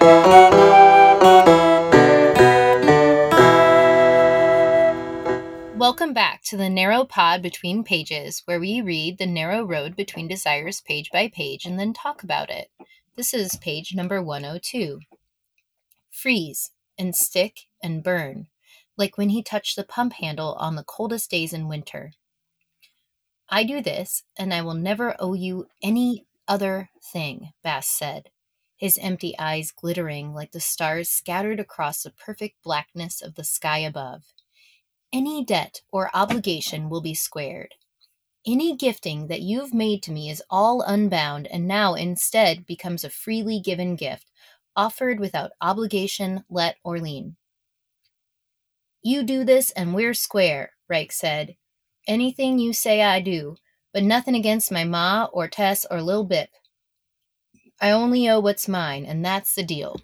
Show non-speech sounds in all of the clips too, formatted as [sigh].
Welcome back to the narrow pod between pages, where we read the narrow road between desires page by page and then talk about it. This is page number 102. Freeze and stick and burn, like when he touched the pump handle on the coldest days in winter. I do this, and I will never owe you any other thing, Bast said, his empty eyes glittering like the stars scattered across the perfect blackness of the sky above. Any debt or obligation will be squared. Any gifting that you've made to me is all unbound and now instead becomes a freely given gift, offered without obligation, let, or lien. You do this and we're square, Rike said. Anything you say I do, but nothing against my ma or Tess or Lil Bip. I only owe what's mine, and that's the deal.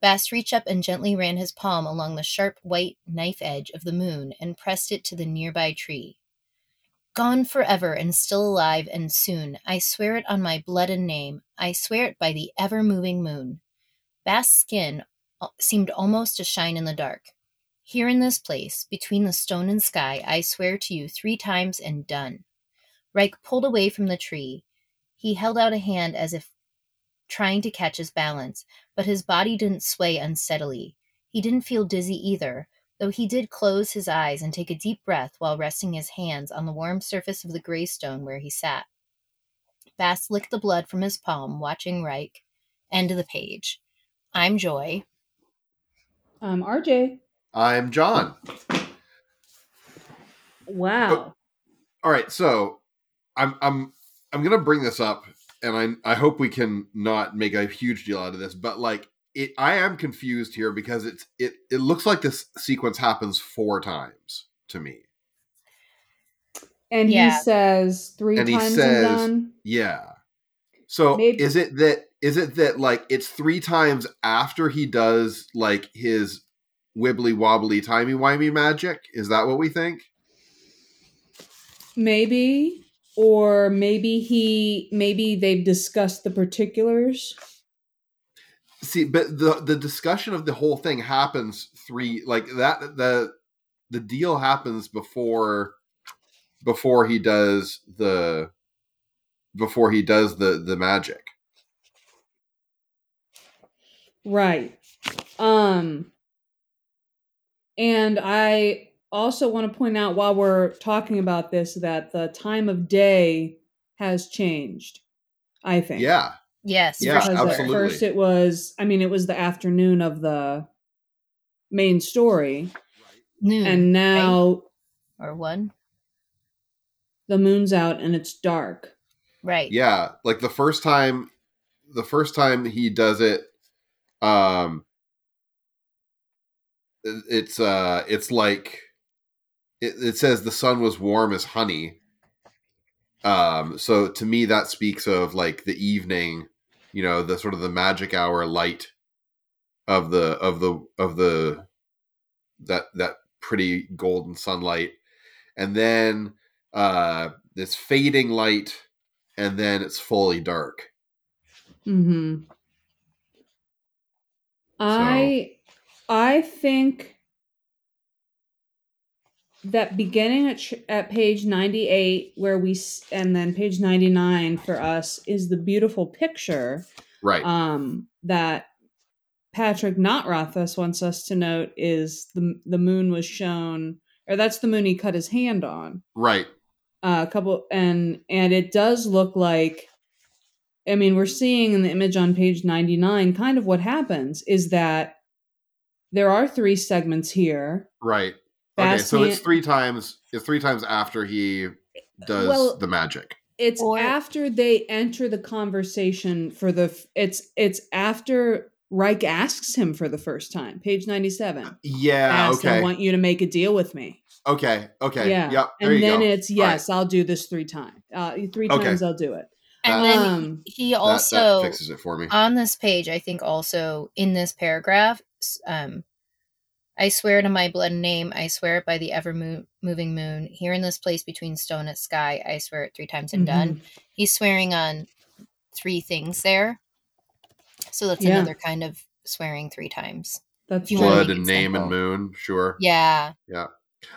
Bast reached up and gently ran his palm along the sharp white knife edge of the moon and pressed it to the nearby tree. Gone forever and still alive and soon, I swear it on my blood and name, I swear it by the ever moving moon. Bast's skin uh, seemed almost to shine in the dark. Here in this place, between the stone and sky, I swear to you three times and done. Rike pulled away from the tree. He held out a hand as if trying to catch his balance, but his body didn't sway unsteadily. He didn't feel dizzy either, though he did close his eyes and take a deep breath while resting his hands on the warm surface of the gray stone where he sat. Bast licked the blood from his palm, watching Rike. End of the page. I'm Joy. I'm RJ. I'm John. Wow. Oh, all right, so I'm I'm I'm gonna bring this up, and I I hope we can not make a huge deal out of this, but like it, I am confused here because it's it it looks like this sequence happens four times to me. And Yeah. he says three And he says- and done. Yeah. So Maybe- is it that is it that like it's three times after he does like his wibbly wobbly timey wimey magic? Is that what we think? Maybe. Or maybe he maybe they've discussed the particulars. See, but the the discussion of the whole thing happens three like that the the deal happens before before he does the before he does the the magic. Right. Um and I also want to point out while we're talking about this that the time of day has changed. I think. Yeah. Yes, Yeah, because absolutely. at first it was i mean it was the afternoon of the main story Noon and now or one. the moon's out and it's dark Right. Yeah, like the first time the first time he does it um it's uh it's like it, it says the sun was warm as honey. Um so to me that speaks of like the evening you know the sort of the magic hour light of the of the of the that that pretty golden sunlight. And then uh this fading light and then it's fully dark. Mm-hmm. I i think that beginning at, at page 98 where we and then page 99 for us is the beautiful picture right um, that Patrick Rothfuss wants us to note is the the moon was shown, or that's the moon he cut his hand on. right Uh, a couple, and and it does look like. I mean, we're seeing in the image on page ninety nine, kind of what happens is that there are three segments here. right okay Fast so it's three times it's three times after he does Well- the magic It's Or- after they enter the conversation for the. f- It's it's after Rike asks him for the first time. Page ninety seven. yeah asked, I want you to make a deal with me. okay okay Yeah. yep there and you then go. it's yes, I'll do this three times. Uh, three Okay. times I'll do it. And That- then Um, he also that fixes it for me on this page, I think also in this paragraph, um, I swear to my blood and name, I swear it by the ever mo- moving moon. Here in this place between stone and sky, I swear it three times and done. He's swearing on three things there. So that's Yeah. another kind of swearing three times. That's You Blood and it name and moon, sure. Yeah.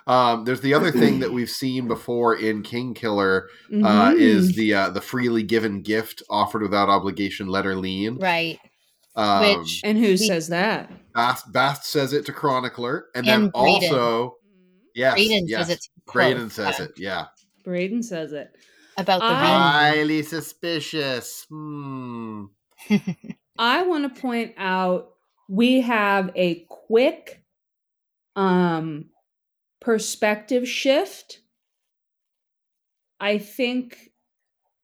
Um, there's the other thing that we've seen before in Kingkiller uh, Mhm. is the uh, the freely given gift offered without obligation, letter lien. Right. Um, Which- and who we- says that? Bast, Bast says it to Chronicler, and, And then Bredon. also yes, Bredon yes, says it's Bredon says it. Yeah, Bredon says it. about the I- highly suspicious. Hmm. [laughs] I want to point out we have a quick um perspective shift. I think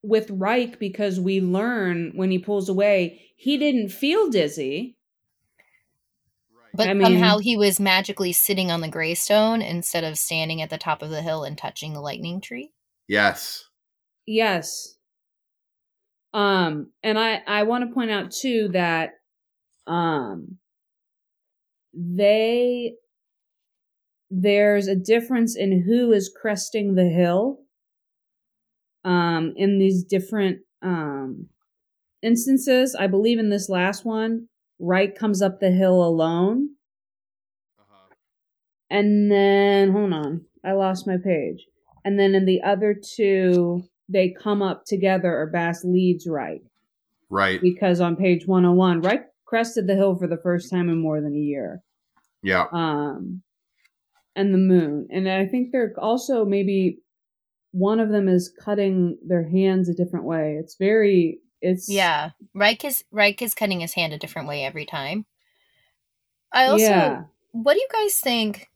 with Rike because we learn when he pulls away, he didn't feel dizzy. But I mean- somehow he was magically sitting on the gravestone instead of standing at the top of the hill and touching the lightning tree. Yes. Yes. Um and I I want to point out too that um they there's a difference in who is cresting the hill um in these different um instances. I believe in this last one, Rike comes up the hill alone Uh-huh. and then hold on, I lost my page. And then in the other two, they come up together, or Bast leads Rike. Right. Because on page 101, Rike crested the hill for the first time in more than a year. Yeah. Um, and the moon. And I think they're also maybe one of them is cutting their hands a different way. It's very, it's, Yeah. Rike is Rike is cutting his hand a different way every time. I also yeah. what do you guys think?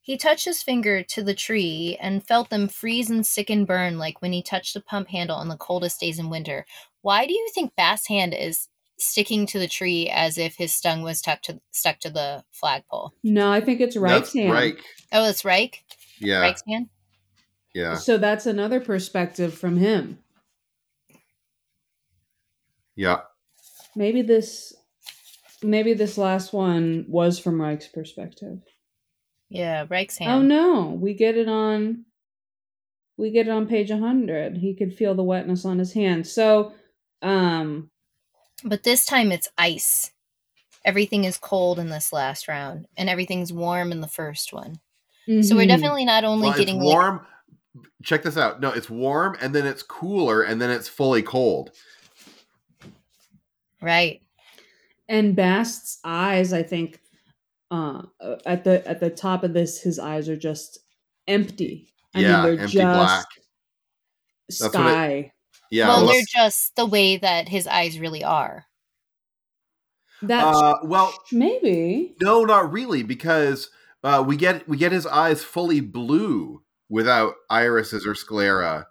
He touched his finger to the tree and felt them freeze and sick and burn like when he touched the pump handle on the coldest days in winter. Why do you think Bast's hand is sticking to the tree as if his stung was stuck to stuck to the flagpole? No, I think it's Rike's That's hand. Rike. Oh, it's Rike? Yeah. Rike's hand? Yeah. So that's another perspective from him. Yeah. Maybe this, maybe this last one was from Rike's perspective. Yeah, Rike's hand. Oh no, we get it on we get it on page 100. He could feel the wetness on his hand. So, um But this time it's ice. Everything is cold in this last round, and everything's warm in the first one. So we're mhm. definitely not only Well, getting it's like warm. Check this out. No, it's warm, and then it's cooler, and then it's fully cold. Right. and Bast's eyes, I think uh at the at the top of this his eyes are just empty. I yeah, mean, they're empty just black. That's what it- sky. Yeah. well, well, they're just the way that his eyes really are. That's uh, well, maybe. no, not really, because uh, we get we get his eyes fully blue without irises or sclera.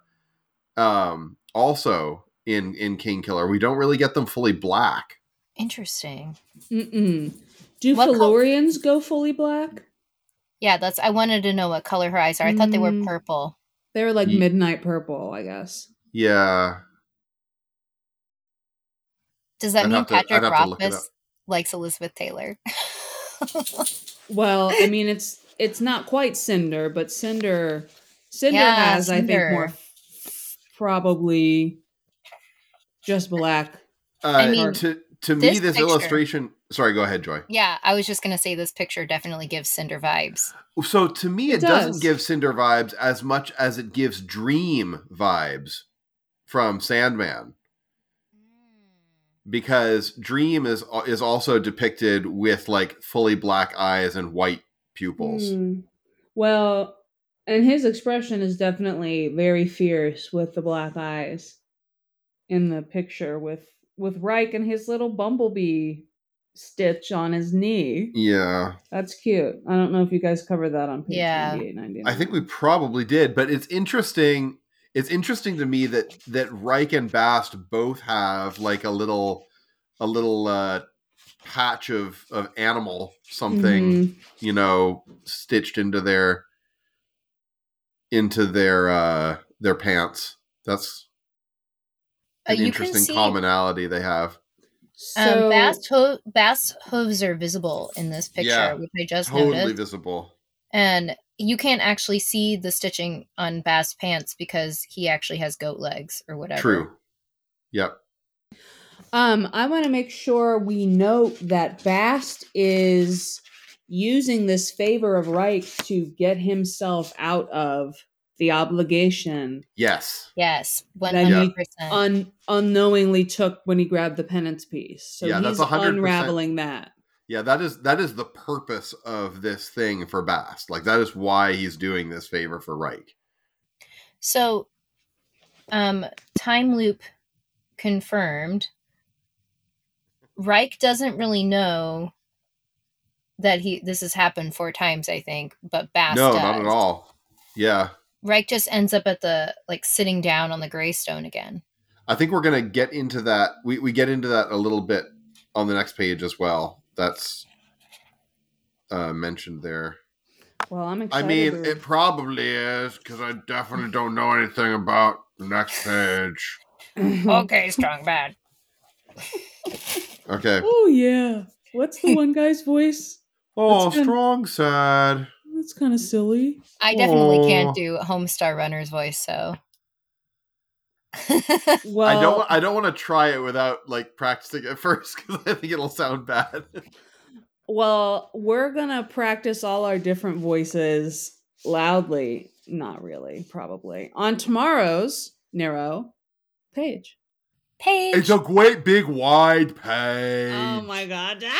Um, also in in Kingkiller, we don't really get them fully black. Interesting. Mm-mm. Do What col- go fully black? Yeah, that's. I wanted to know what color her eyes are. I thought they were Mm. purple. They're like Ye- midnight purple, I guess. Yeah, Does that I'd mean to- Patrick have to Rothfuss likes Elizabeth Taylor? [laughs] Well, I mean, it's it's not quite Cinder, but Cinder Cinder Yeah, has, I think, more probably just black. uh, I mean, to to me, this this picture- illustration. Sorry, go ahead, Joy. yeah, I was just gonna say this picture definitely gives Cinder vibes. So to me, it, It doesn't give Cinder vibes as much as it gives Dream vibes from Sandman, because Dream is is also depicted with like fully black eyes and white pupils. Hmm. Well, and his expression is definitely very fierce with the black eyes in the picture with with Rike and his little bumblebee stitch on his knee. Yeah, That's cute. I don't know if you guys covered that on page Yeah. 98, 99. I think we probably did, but it's interesting. It's interesting to me that that Rike and Bast both have like a little a little uh, patch of of animal something. Mhm. you know stitched into their into their uh their pants that's an you can interesting see commonality they have um, Bast, ho- Bast hooves are visible in this picture, Yeah, which I just totally noticed. visible and you can't actually see the stitching on Bast's pants because he actually has goat legs or whatever. true yep Um, I want to make sure we note that Bast is using this favor of Rike to get himself out of the obligation Yes. Yes, one That he- hundred percent. un- unknowingly took when he grabbed the penance piece. So Yeah, that's he's 100%. unraveling that. Yeah, that is that is the purpose of this thing for Bast. Like that is why he's doing this favor for Rike. So, um, time loop confirmed. Rike doesn't really know that he this has happened four times, I think, but Bast no, does. not at all. Yeah. Rike just ends up at the like sitting down on the Greystone again. I think we're gonna get into that. We we get into that a little bit on the next page as well. That's uh mentioned there. Well, I'm excited. I mean, to- it probably is because I definitely don't know anything about the next page. [laughs] okay, strong bad. Okay. oh yeah. What's the [laughs] one guy's voice? Oh, That's strong sad. That's kind of silly. I definitely Aw. can't do Homestar Runner's voice, so Well, [laughs] I don't. I don't want to try it without like practicing it [laughs] first because I think it'll sound bad. Well, we're gonna practice all our different voices loudly. Not really, probably on tomorrow's Narrow page. Page. it's a great big wide page. Oh my god! [laughs]